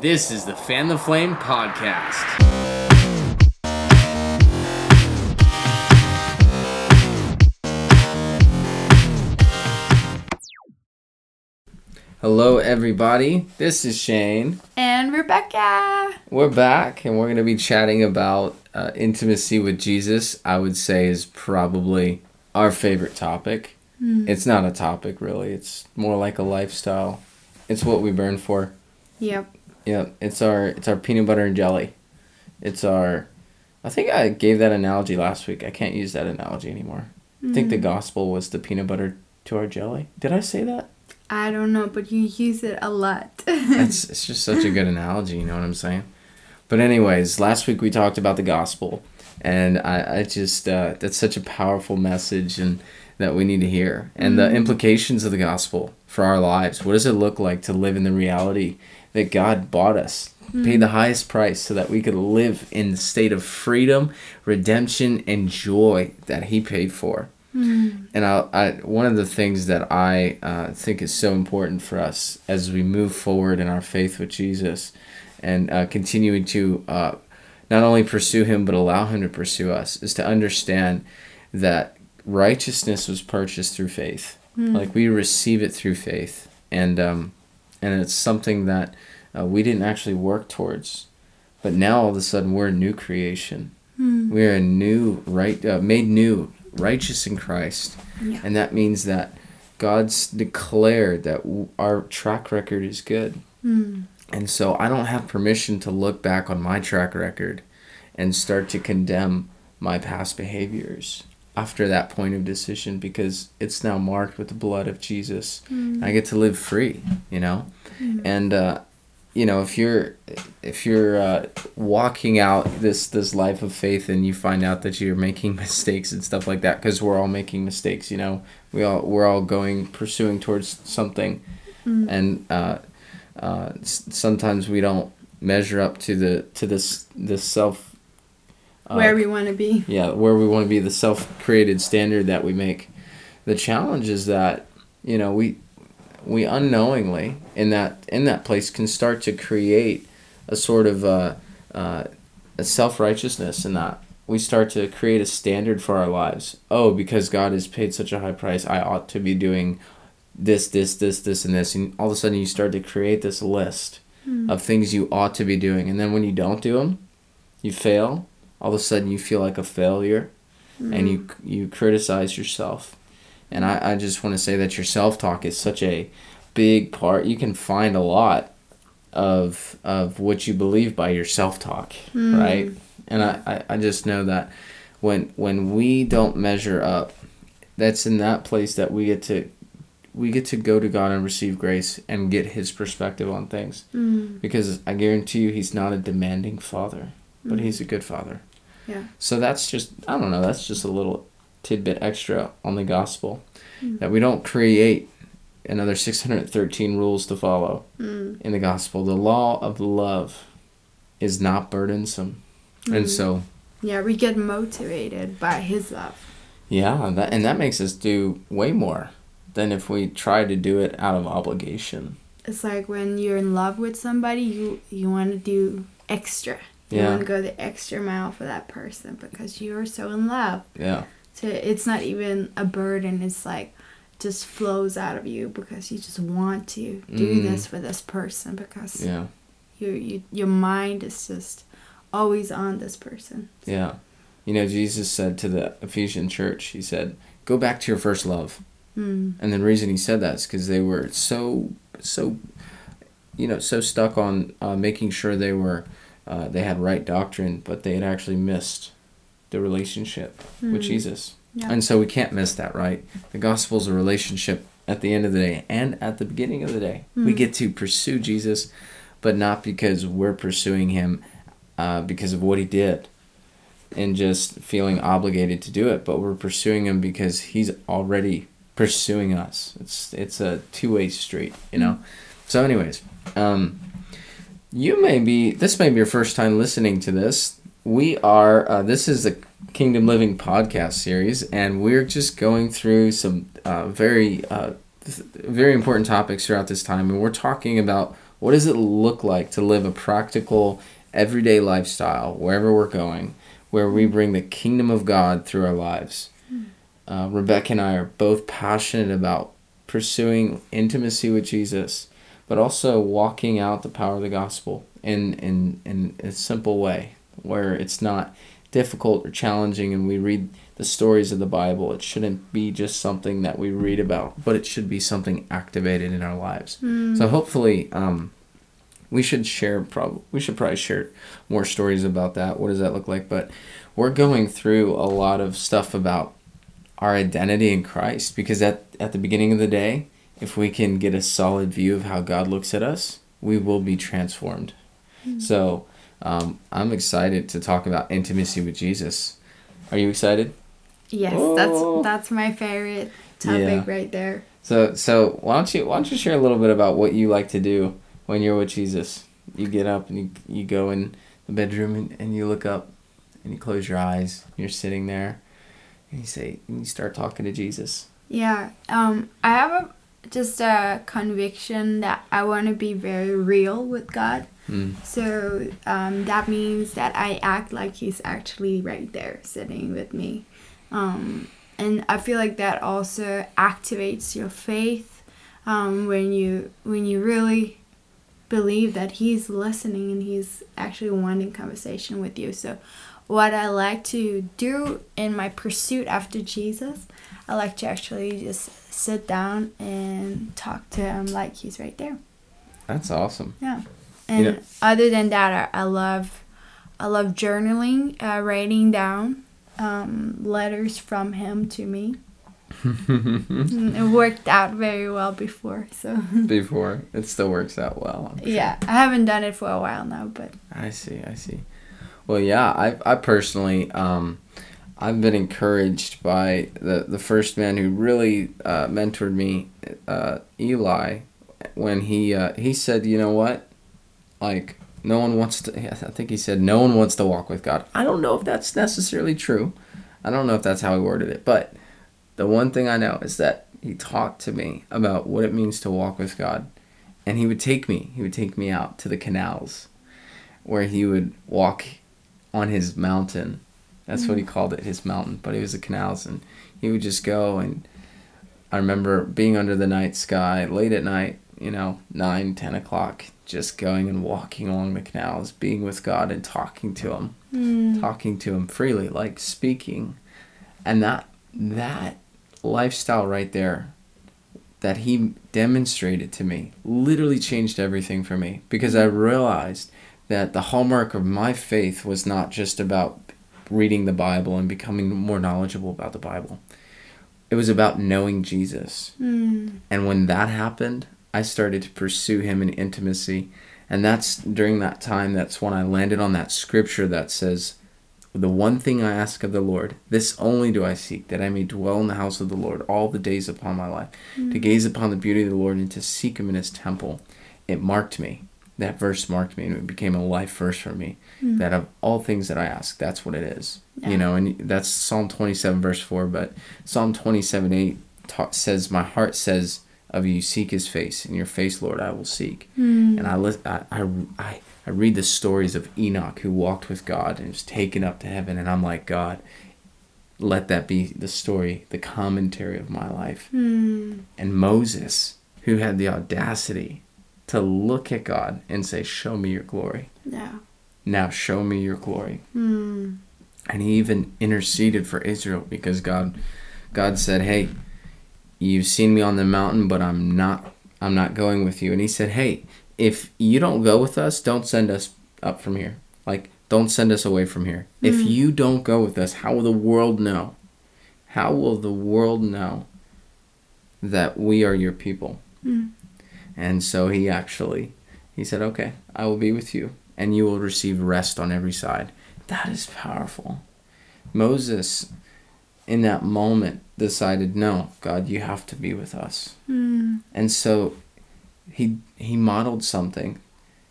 This is the Fan the Flame podcast. Hello, everybody. This is Shane. And Rebecca. We're back, and we're going to be chatting about uh, intimacy with Jesus. I would say is probably our favorite topic. It's not a topic, really. It's more like a lifestyle. It's what we burn for. Yep. Yeah, it's our it's our peanut butter and jelly. It's our I think I gave that analogy last week. I can't use that analogy anymore. I think the gospel was the peanut butter to our jelly. Did I say that? I don't know, but you use it a lot. It's it's just such a good analogy, you know what I'm saying? But anyways, last week we talked about the gospel and I, I just uh, that's such a powerful message and that we need to hear and the implications of the gospel for our lives. What does it look like to live in the reality that God bought us, paid the highest price so that we could live in the state of freedom, redemption, and joy that He paid for? And I, I, one of the things that I uh, think is so important for us as we move forward in our faith with Jesus and uh, continuing to uh, not only pursue Him but allow Him to pursue us is to understand that righteousness was purchased through faith. Like we receive it through faith, and um, and it's something that uh, we didn't actually work towards, but now all of a sudden we're a new creation. We are a new right, uh, made new, righteous in Christ, Yeah. and that means that God's declared that w- our track record is good. And so I don't have permission to look back on my track record and start to condemn my past behaviors after that point of decision because it's now marked with the blood of Jesus. I get to live free, you know? And uh you know, if you're if you're uh, walking out this this life of faith and you find out that you're making mistakes and stuff like that because we're all making mistakes, you know, we all we're all going pursuing towards something, and uh, uh, s- sometimes we don't measure up to the to this this self uh, Where we want to be. yeah where we want to be the self-created standard that we make. The challenge is that you know we we unknowingly in that in that place can start to create a sort of uh, uh, a self-righteousness in that we start to create a standard for our lives. Oh because god has paid such a high price i ought to be doing this this this this and this. And all of a sudden you start to create this list of things you ought to be doing. And then when you don't do them you fail all of a sudden you feel like a failure and you mm-hmm. you criticize yourself. And I, I just want to say that your self-talk is such a big part. You can find a lot of of what you believe by your self-talk mm. right? And I, I, I just know that when when we don't measure up that's in that place that we get to we get to go to God and receive grace and get his perspective on things. Mm. Because I guarantee you he's not a demanding father but he's a good father Yeah. so that's just I don't know. That's just a little tidbit extra on the gospel mm. that we don't create another 613 rules to follow mm. in the gospel. The law of love is not burdensome, and mm-hmm. so Yeah, we get motivated by His love. yeah, that and that makes us do way more than if we try to do it out of obligation. It's like when you're in love with somebody, you you want to do extra. You Yeah. want to go the extra mile for that person because you're so in love. Yeah, So it's not even a burden. It's like just flows out of you because you just want to do Mm. this for this person because yeah, your you, your mind is just always on this person. yeah. You know, Jesus said to the Ephesian church, He said, "Go back to your first love." Mm. And the reason he said that is because they were so so, you know, so stuck on uh, making sure they were uh, they had right doctrine, but they had actually missed the relationship with Jesus. Yeah. And so we can't miss that, right? The gospel is a relationship at the end of the day and at the beginning of the day. We get to pursue Jesus, but not because we're pursuing him uh, because of what he did and just feeling obligated to do it, but we're pursuing him because he's already pursuing us. It's it's a two way street, you know. So, anyways, um, you may be this may be your first time listening to this. We are uh, this is the Kingdom Living podcast series, and we're just going through some uh, very uh, th- very important topics throughout this time, and we're talking about What does it look like to live a practical, everyday lifestyle wherever we're going, where we bring the kingdom of God through our lives? Uh, Rebecca and I are both passionate about pursuing intimacy with Jesus, but also walking out the power of the gospel in, in, in a simple way where it's not difficult or challenging and we read the stories of the Bible. It shouldn't be just something that we read about, but it should be something activated in our lives. So hopefully, um, we should share. Probably we should probably share more stories about that. What does that look like? But we're going through a lot of stuff about our identity in Christ because at at the beginning of the day, if we can get a solid view of how God looks at us, we will be transformed. So um, I'm excited to talk about intimacy with Jesus. Are you excited? Yes, Oh. that's that's my favorite topic Yeah. right there. So so why don't you why don't you share a little bit about what you like to do when you're with Jesus? You get up and you you go in the bedroom and, and you look up and you close your eyes. You're sitting there and you say and you start talking to Jesus. Yeah, um, I have a just a conviction that I want to be very real with God. Mm. So um, that means that I act like He's actually right there, sitting with me, um, and I feel like that also activates your faith um, when you when you really believe that He's listening and He's actually wanting conversation with you. So what I like to do in my pursuit after Jesus, I like to actually just sit down and talk to him like he's right there. That's awesome. Yeah. And know- other than that, I, I love, I love journaling, uh, writing down um, letters from him to me. Mm, it worked out very well before, so Before it still works out well. I'm sure. yeah, I haven't done it for a while now, but I see, I see. Well, yeah, I I personally um, I've been encouraged by the the first man who really uh, mentored me, uh, Eli, when he uh, he said, you know what, like no one wants to. I think he said no one wants to walk with God. I don't know if that's necessarily true. I don't know if that's how he worded it, but the one thing I know is that he talked to me about what it means to walk with God, and he would take me. He would take me out to the canals where he would walk on his mountain. That's what he called it, his mountain. But it was the canals, and he would just go. And I remember being under the night sky late at night, you know, nine, ten o'clock, just going and walking along the canals, being with God and talking to Him, mm, talking to Him freely, like speaking, and that that lifestyle right there that he demonstrated to me literally changed everything for me because I realized that the hallmark of my faith was not just about reading the Bible and becoming more knowledgeable about the Bible. It was about knowing Jesus. mm, And when that happened, I started to pursue him in intimacy. And that's during that time, that's when I landed on that scripture that says, The one thing I ask of the Lord, this only do I seek, that I may dwell in the house of the Lord all the days upon my life, to gaze upon the beauty of the Lord and to seek him in his temple. It marked me. That verse marked me, and it became a life verse for me. That of all things that I ask, that's what it is. Yeah. You know, and that's Psalm 27, verse 4, but Psalm 27, 8 ta- says, My heart says of you, seek his face, and your face, Lord, I will seek. mm, And I, lis- I, I, I, I read the stories of Enoch who walked with God and was taken up to heaven, and I'm like, God, let that be the story, the commentary of my life. mm, And Moses, who had the audacity to look at God and say, Show me your glory. yeah. Now show me your glory. Mm, And he even interceded for Israel because God God said, "Hey, you've seen me on the mountain, but I'm not I'm not going with you." And he said, "Hey, if you don't go with us, don't send us up from here. Like don't send us away from here. If Mm. you don't go with us, how will the world know? How will the world know that we are your people?" mm, And so he actually he said, "Okay, I will be with you and you will receive rest on every side." That is powerful. Moses in that moment decided, "No, God, you have to be with us." mm, And so he he modeled something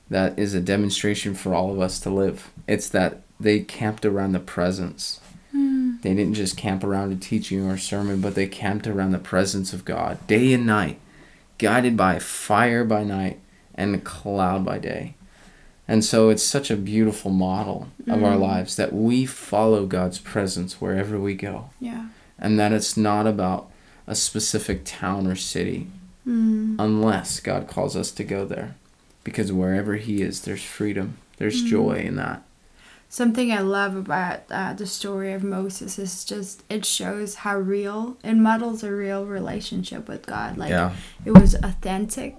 that is a demonstration for all of us to live. It's that they camped around the presence. mm, They didn't just camp around a teaching or a sermon, but they camped around the presence of God day and night, guided by fire by night and a cloud by day. And so it's such a beautiful model of our Mm. lives that we follow God's presence wherever we go. Yeah. And that it's not about a specific town or city Mm. unless God calls us to go there. Because wherever He is, there's freedom, there's Mm. joy in that. Something I love about uh, the story of Moses is just it shows how real it models a real relationship with God. Like yeah. it was authentic,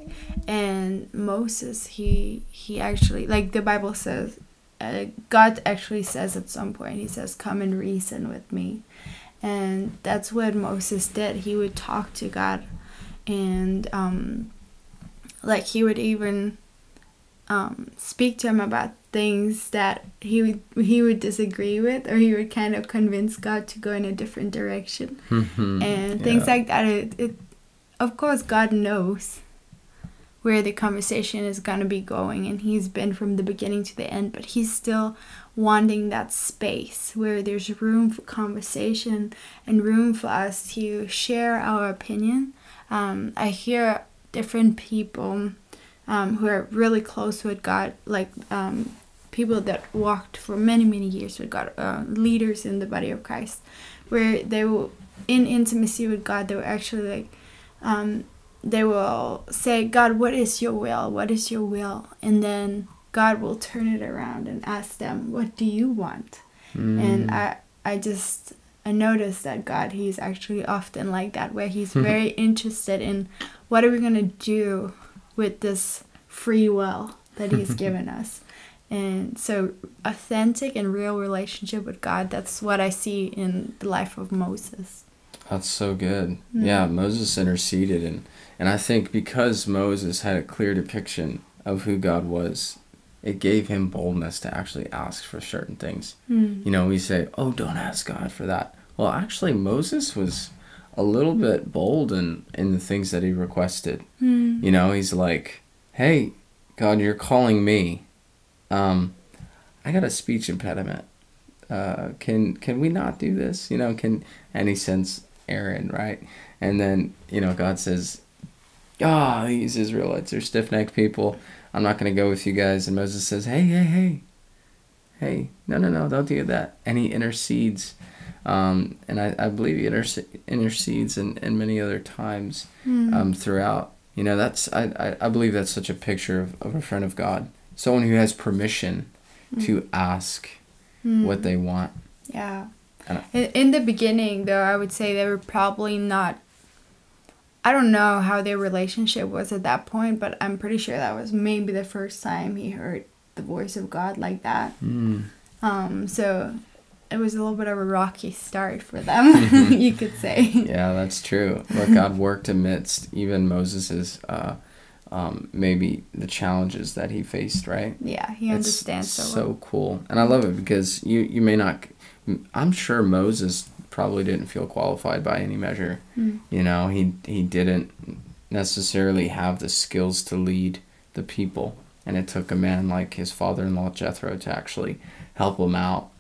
and Moses he he actually like the Bible says, uh, God actually says at some point he says, "Come and reason with me," and that's what Moses did. He would talk to God, and um, like he would even um, speak to him about things that he would he would disagree with, or he would kind of convince God to go in a different direction, Mhm. and things Yeah. like that. It, it, of course, God knows where the conversation is gonna be going, and He's been from the beginning to the end, but He's still wanting that space where there's room for conversation and room for us to share our opinion. Um, I hear different people um, who are really close with God, like um, people that walked for many, many years with God, uh, leaders in the body of Christ, where they were in intimacy with God, they were actually like, um, they will say, God, what is your will? What is your will? And then God will turn it around and ask them, what do you want? Mm. and I I just I noticed that God he's actually often like that where he's very interested in what are we gonna do with this free will that he's given us and so authentic and real relationship with God that's what I see in the life of Moses That's so good. Mm. Yeah, Moses interceded and and I think because Moses had a clear depiction of who God was, it gave him boldness to actually ask for certain things. mm. You know, we say, "Oh, don't ask God for that." Well, actually Moses was a little bit bold in in the things that he requested. Mm. You know, he's like, "Hey, God, you're calling me. Um, I got a speech impediment. Uh, can can we not do this? You know, can?" And he sends Aaron, right? And then you know, God says, "Ah, these Israelites are stiff necked people. I'm not gonna go with you guys." And Moses says, "Hey, hey, hey, hey, no, no, no, don't do that." And he intercedes. Um, and I, I believe he interce- intercedes in, in many other times Mm. um, throughout. You know, that's I, I, I believe that's such a picture of, of a friend of God. Someone who has permission to ask Mm. what they want. Yeah. In, in the beginning, though, I would say they were probably not. I don't know how their relationship was at that point, but I'm pretty sure that was maybe the first time he heard the voice of God like that. Mm. Um, so it was a little bit of a rocky start for them, you could say. Yeah, that's true. But God worked amidst even Moses's uh, um, maybe the challenges that he faced, right? Yeah, he It's understands so, so well. cool, and I love it because you you may not. I'm sure Moses probably didn't feel qualified by any measure. Mm. You know, he he didn't necessarily have the skills to lead the people, and it took a man like his father-in-law Jethro to actually help him out.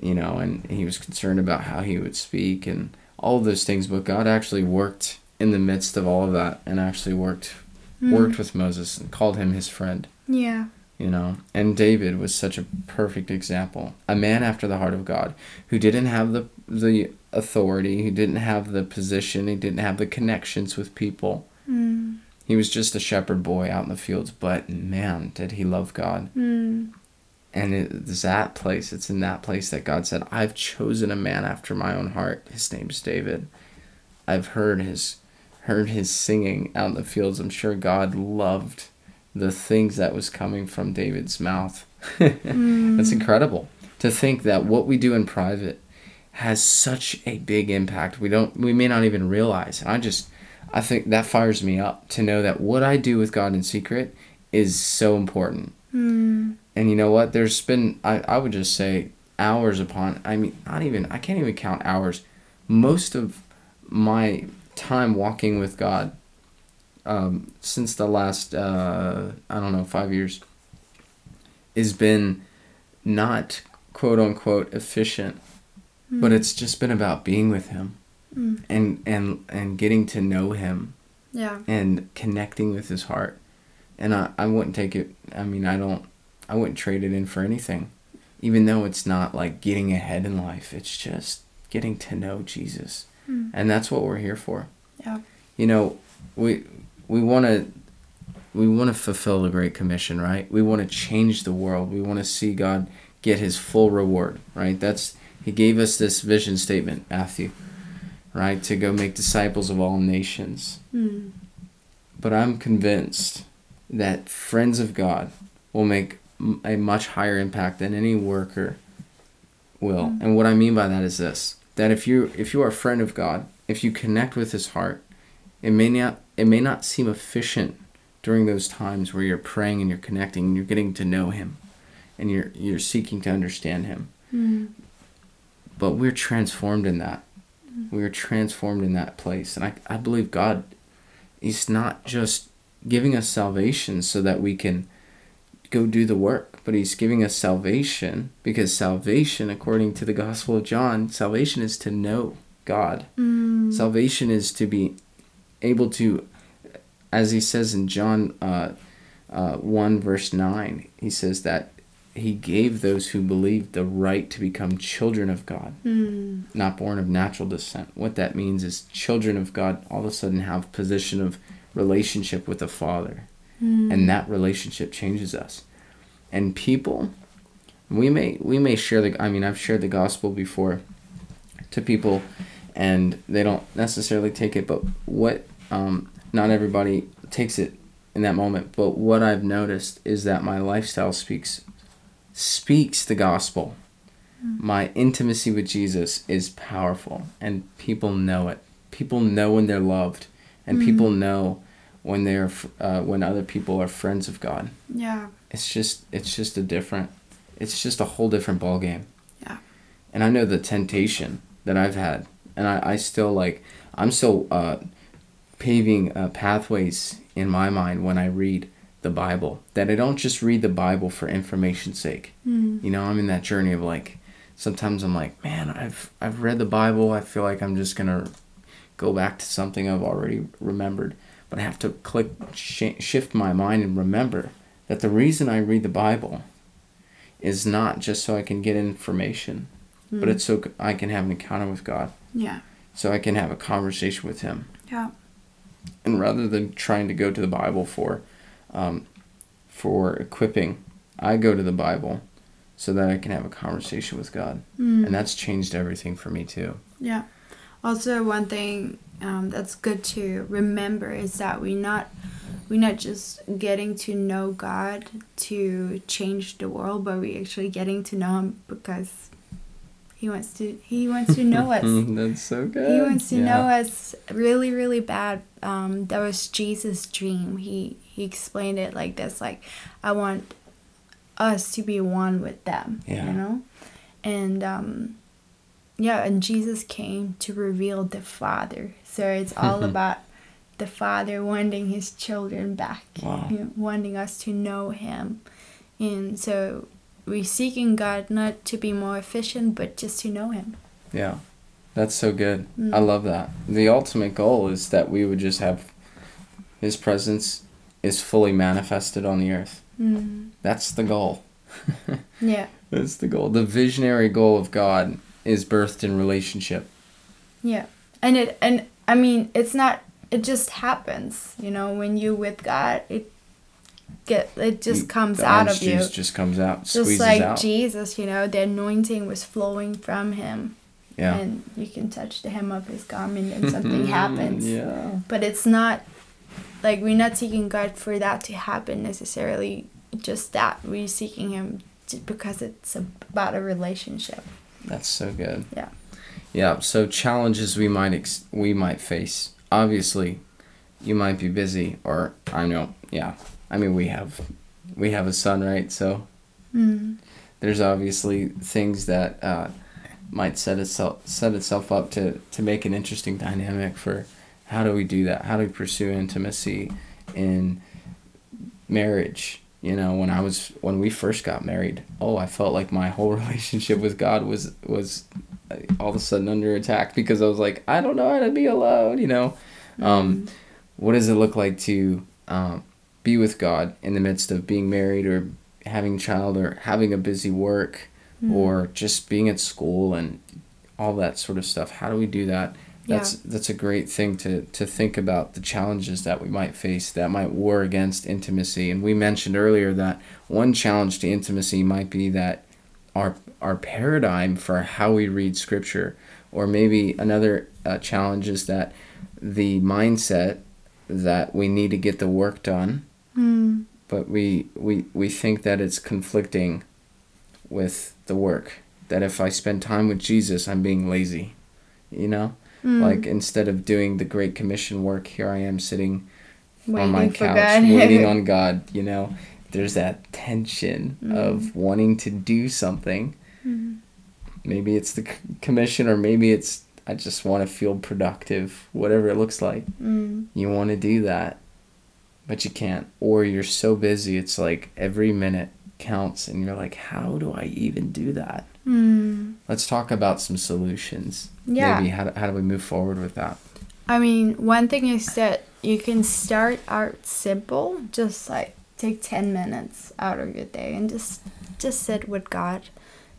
You know, and he was concerned about how he would speak and all those things. But God actually worked in the midst of all of that, and actually worked Mm. worked with Moses and called him his friend Yeah. you know and david was such a perfect example a man after the heart of god who didn't have the the authority who didn't have the position he didn't have the connections with people Mm. he was just a shepherd boy out in the fields but man did he love god Mm. and it's that place it's in that place that god said i've chosen a man after my own heart his name's david i've heard his heard his singing out in the fields i'm sure god loved the things that was coming from david's mouth Mm. that's incredible to think that what we do in private has such a big impact we don't we may not even realize and i just i think that fires me up to know that what i do with god in secret is so important Mm. and you know what? There's been I, I would just say hours upon I mean not even I can't even count hours. Most of my time walking with God um, since the last uh, I don't know five years has been not quote unquote efficient, but it's just been about being with Him Mm. and and and getting to know Him Yeah. and connecting with his heart and I, I wouldn't take it i mean i don't i wouldn't trade it in for anything even though it's not like getting ahead in life it's just getting to know jesus Mm. and that's what we're here for Yeah. you know we we want to we want to fulfill the great commission right we want to change the world we want to see god get his full reward right that's he gave us this vision statement matthew right to go make disciples of all nations Mm. but i'm convinced that friends of god will make a much higher impact than any worker will Mm. and what i mean by that is this that if you if you are a friend of god if you connect with his heart it may not it may not seem efficient during those times where you're praying and you're connecting and you're getting to know him and you're you're seeking to understand him. Mm. but we're transformed in that. We are transformed in that place. And I, I believe god is not just giving us salvation so that we can go do the work but he's giving us salvation because salvation according to the gospel of john salvation is to know god Mm. Salvation is to be able to, as he says in John uh, uh, 1, verse 9, he says that he gave those who believe the right to become children of God, Mm. not born of natural descent. What that means is children of God all of a sudden have position of relationship with the Father, Mm. and that relationship changes us. And people, we may we may share the. I mean, I've shared the gospel before to people and they don't necessarily take it but what um, not everybody takes it in that moment. But what i've noticed is that my lifestyle speaks speaks the gospel. My intimacy with jesus is powerful and people know it. People know when they're loved and people know when they're uh, when other people are friends of god. Yeah. It's just it's just a different it's just a whole different ball game Yeah. and i know the temptation that i've had and i, I still like i'm still uh, paving uh, pathways in my mind when i read the bible that i don't just read the bible for information's sake Mm. you know i'm in that journey of like sometimes i'm like man i've i've read the bible i feel like i'm just gonna go back to something i've already remembered but i have to click sh- shift my mind and remember that the reason i read the bible is not just so i can get information but Mm. it's so I can have an encounter with god Yeah. so i can have a conversation with him Yeah. and rather than trying to go to the bible for um, for equipping i go to the bible so that i can have a conversation with god Mm. and that's changed everything for me too Yeah. Also, one thing um, that's good to remember is that we're not we're not just getting to know God to change the world, but we're actually getting to know Him because He wants to He wants to know us. that's so good He wants to Yeah. know us really, really bad. Um, that was Jesus' dream. He he explained it like this: like, I want us to be one with them. Yeah. You know, and um, yeah, and Jesus came to reveal the Father. So it's all about the Father wanting His children back, Wow. you know, wanting us to know Him, and so we're seeking God not to be more efficient, but just to know Him. yeah that's so good Mm. i love that the ultimate goal is that we would just have his presence is fully manifested on the earth Mm. that's the goal Yeah. that's the goal the visionary goal of god is birthed in relationship Yeah. And it and I mean it's not it just happens, you know, when you with God it get it just You- comes the out of you. juice just comes out Just like out Jesus, you know, the anointing was flowing from him. yeah And you can touch the hem of his garment and something happens. yeah But it's not like we're not seeking God for that to happen necessarily. Just that we're seeking him because it's about a relationship. That's so good. Yeah. Yeah. So challenges we might ex- we might face. Obviously, you might be busy, or I know. Yeah. I mean, we have we have a son, right? So Mm. there's obviously things that uh, might set itself set itself up to to make an interesting dynamic for how do we do that? How do we pursue intimacy in marriage? You know, when I was when we first got married, oh, I felt like my whole relationship with God was was uh, all of a sudden under attack because I was like, I don't know how to be alone. You know, um, what does it look like to um, be with God in the midst of being married or having a child or having a busy work Mm. or just being at school and all that sort of stuff. How do we do that? That's that's a great thing to to think about the challenges that we might face that might war against intimacy. And we mentioned earlier that one challenge to intimacy might be that our our paradigm for how we read scripture or maybe another uh, challenge is that the mindset that we need to get the work done Mm. but we we we think that it's conflicting with the work that if i spend time with jesus i'm being lazy you know Mm. like instead of doing the great commission work here i am sitting waiting on my couch waiting on god you know there's that tension Mm. of wanting to do something Mm. maybe it's the c- commission or maybe it's i just want to feel productive whatever it looks like Mm. you want to do that but you can't or you're so busy it's like every minute counts and you're like how do i even do that Mm. let's talk about some solutions Yeah. maybe how do, how do we move forward with that I mean, one thing is that you can start out simple, just like take 10 minutes out of your day and just just sit with God.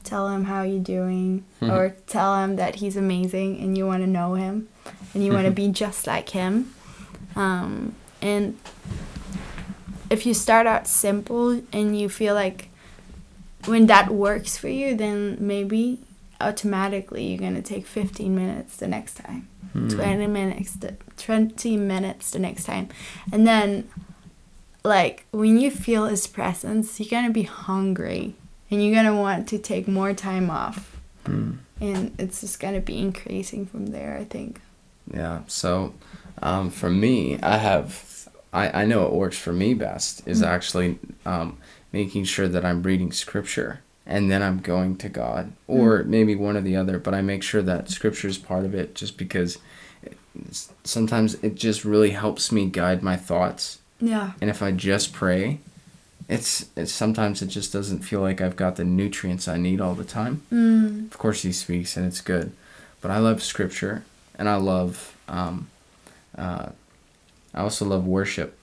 Tell him how you're doing Mhm. or tell him that he's amazing and you want to know him and you want to be just like him. Um, and if you start out simple and you feel like when that works for you, then maybe automatically you're going to take 15 minutes the next time. Hmm. 20 minutes the 20 minutes the next time and then like when you feel his presence you're gonna be hungry and you're gonna want to take more time off Hmm. and it's just gonna be increasing from there i think Yeah. So, um, for me, I have, I, I know what works for me best is Mm. actually um, making sure that I'm reading scripture and then I'm going to God or maybe one or the other, but I make sure that scripture is part of it just because it, sometimes it just really helps me guide my thoughts. yeah And if I just pray, it's, it's sometimes it just doesn't feel like I've got the nutrients I need all the time. mm. Of course, he speaks, and it's good. But I love scripture, and I love. Um, uh, I also love worship.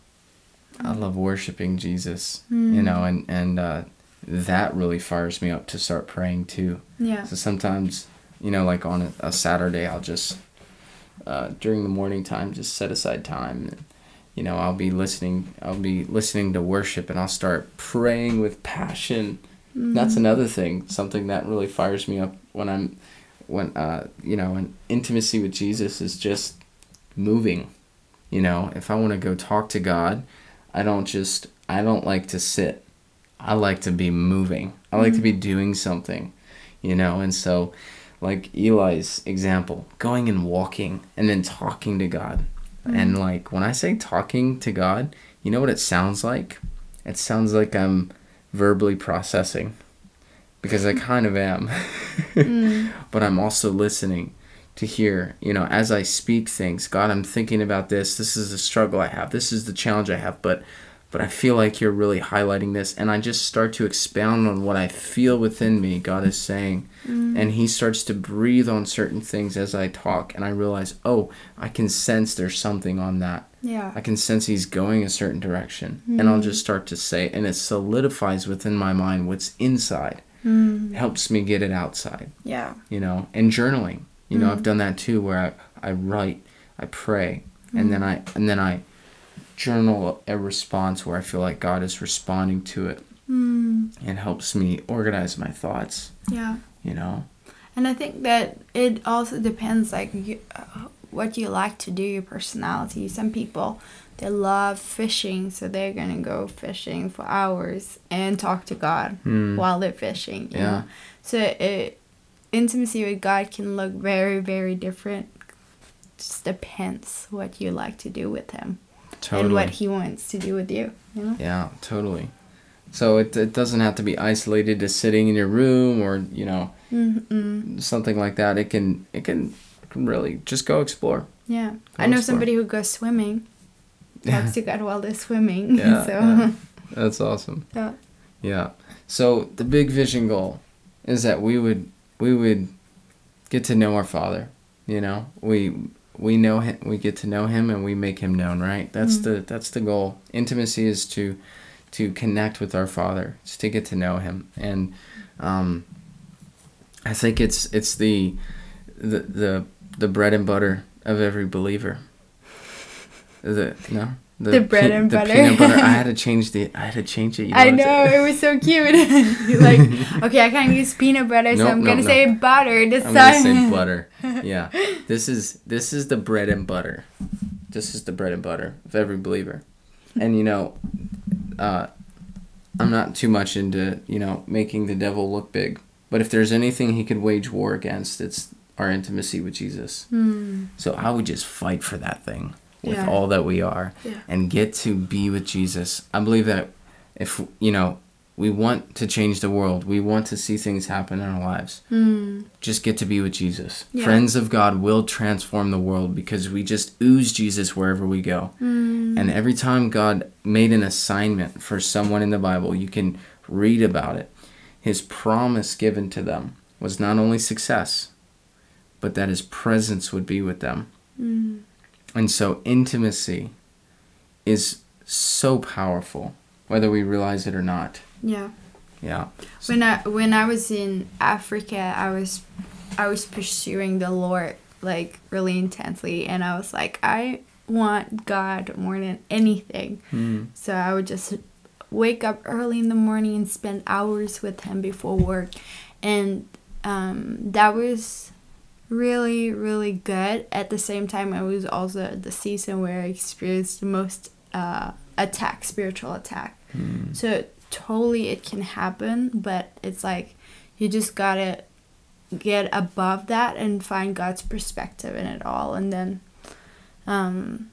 I love worshiping Jesus, you Mm. know, and and uh, that really fires me up to start praying too. yeah So sometimes, you know, like on a, a Saturday, I'll just uh, during the morning time just set aside time. And, you know, I'll be listening. I'll be listening to worship, and I'll start praying with passion. That's Mm. another thing. Something that really fires me up when I'm, when uh, you know, an intimacy with Jesus is just moving. You know, if I want to go talk to God, I don't just. I don't like to sit. I like to be moving. I like to be doing something. You know, and so, like Eli's example, going and walking and then talking to God. And like when I say talking to God, you know what it sounds like? It sounds like I'm verbally processing because I kind of am. Mm. but I'm also listening to hear, you know, as I speak things, God, I'm thinking about this. This is the struggle I have. This is the challenge I have, but but I feel like you're really highlighting this and I just start to expound on what I feel within me God is saying. And he starts to breathe on certain things as I talk and I realize, "Oh, I can sense there's something on that." yeah I can sense he's going a certain direction. And I'll just start to say, and it solidifies within my mind what's inside. mm. Helps me get it outside, yeah you know. And journaling, you know, Mm. I've done that too, where I, I write, I pray, and then I and then I journal a response where I feel like God is responding to it mm. and helps me organize my thoughts, yeah you know. And I think that it also depends, like you, uh, what you like to do, your personality. Some people they love fishing, so they're gonna go fishing for hours and talk to God Hmm. while they're fishing. you Yeah. know? So it, intimacy with God can look very, very different. Just depends what you like to do with Him Totally. and what He wants to do with you. You know. Yeah, totally. So it, it doesn't have to be isolated to sitting in your room or you know Mm-mm. something like that. It can it can, can really just go explore. Yeah, Go I know explore. somebody who goes swimming. Talks to God while they're swimming. Yeah, so. yeah. That's awesome. Yeah. Yeah. So the big vision goal is that we would we would get to know our Father. You know, we we know him we get to know him and we make him known right? That's the that's the goal. Intimacy is to to connect with our father it's to get to know him. And um i think it's it's the the the, the bread and butter of every believer. The no The bread and butter. peanut butter. I had to change the. I had to change it. You I know it- was so cute. Like, okay, I can't use peanut butter, so I'm nope, gonna nope. say butter this I'm gonna say butter. Yeah, this is this is the bread and butter. This is the bread and butter of every believer, and you know, uh, I'm not too much into you know making the devil look big, but if there's anything he could wage war against, it's our intimacy with Jesus. Hmm. So I would just fight for that thing with Yeah. all that we are Yeah. and get to be with Jesus. I believe that if you know we want to change the world, we want to see things happen in our lives. Hmm. Just get to be with Jesus. Yeah. Friends of God will transform the world because we just ooze Jesus wherever we go. Hmm. And every time God made an assignment for someone in the Bible, you can read about it. His promise given to them was not only success, but that his presence would be with them. Hmm. And so intimacy is so powerful, whether we realize it or not. Yeah. Yeah. When I when I was in Africa, I was I was pursuing the Lord like really intensely, and I was like, I want God more than anything. Mm. So I would just wake up early in the morning and spend hours with him before work. And um, that was really, really good. At the same time, it was also the season where I experienced the most uh, attack, spiritual attack. Mm. So totally it can happen, but it's like you just gotta get above that and find God's perspective in it all, and then, um,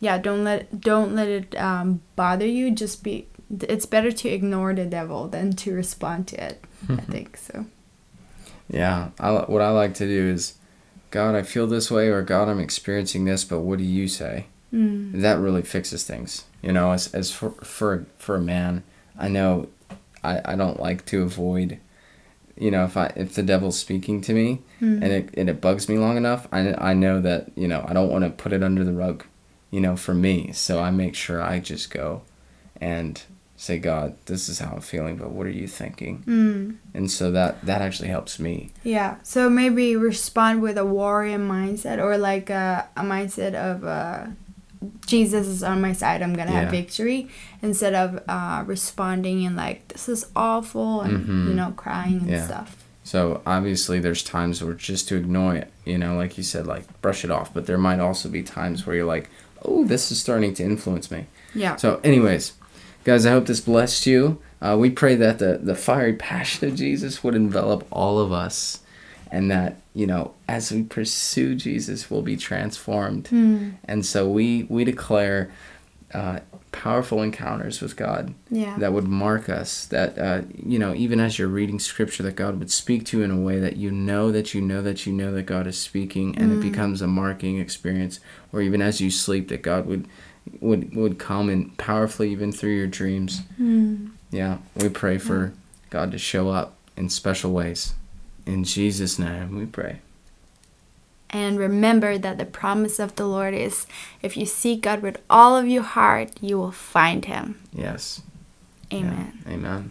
yeah, don't let don't let it um, bother you. Just be. It's better to ignore the devil than to respond to it. I think so. Yeah. I, what I like to do is, God, I feel this way, or God, I'm experiencing this, but what do you say? Mm. That really fixes things. You know, as, as for, for, for a man, I know I, I don't like to avoid, you know, if I if the devil's speaking to me Mm. and it, and it bugs me long enough, I, I know that, you know, I don't want to put it under the rug, you know, for me. So I make sure I just go and say, God, this is how I'm feeling, but what are you thinking? Mm. And so that, that actually helps me. Yeah. So maybe respond with a warrior mindset or like a, a mindset of uh, Jesus is on my side. I'm gonna Yeah. have victory instead of uh, responding and like this is awful and Mhm. you know crying and Yeah. stuff. So obviously, there's times where just to ignore it, you know, like you said, like brush it off. But there might also be times where you're like, oh, this is starting to influence me. Yeah. So, anyways, guys, I hope this blessed you. Uh, we pray that the the fiery passion of Jesus would envelop all of us, and that you know, as we pursue Jesus, we'll be transformed. Hmm. And so we we declare uh, powerful encounters with God Yeah. that would mark us that uh, you know even as you're reading scripture that god would speak to you in a way that you know that you know that you know that god is speaking and it becomes a marking experience or even as you sleep that god would would would come and powerfully even through your dreams Hmm. yeah we pray for god to show up in special ways in jesus name we pray And remember that the promise of the Lord is if you seek God with all of your heart, you will find him. yes Yeah. Amen. amen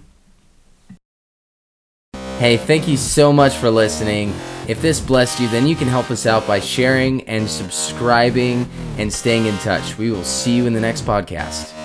Hey, thank you so much for listening. If this blessed you, then you can help us out by sharing and subscribing and staying in touch. We will see you in the next podcast.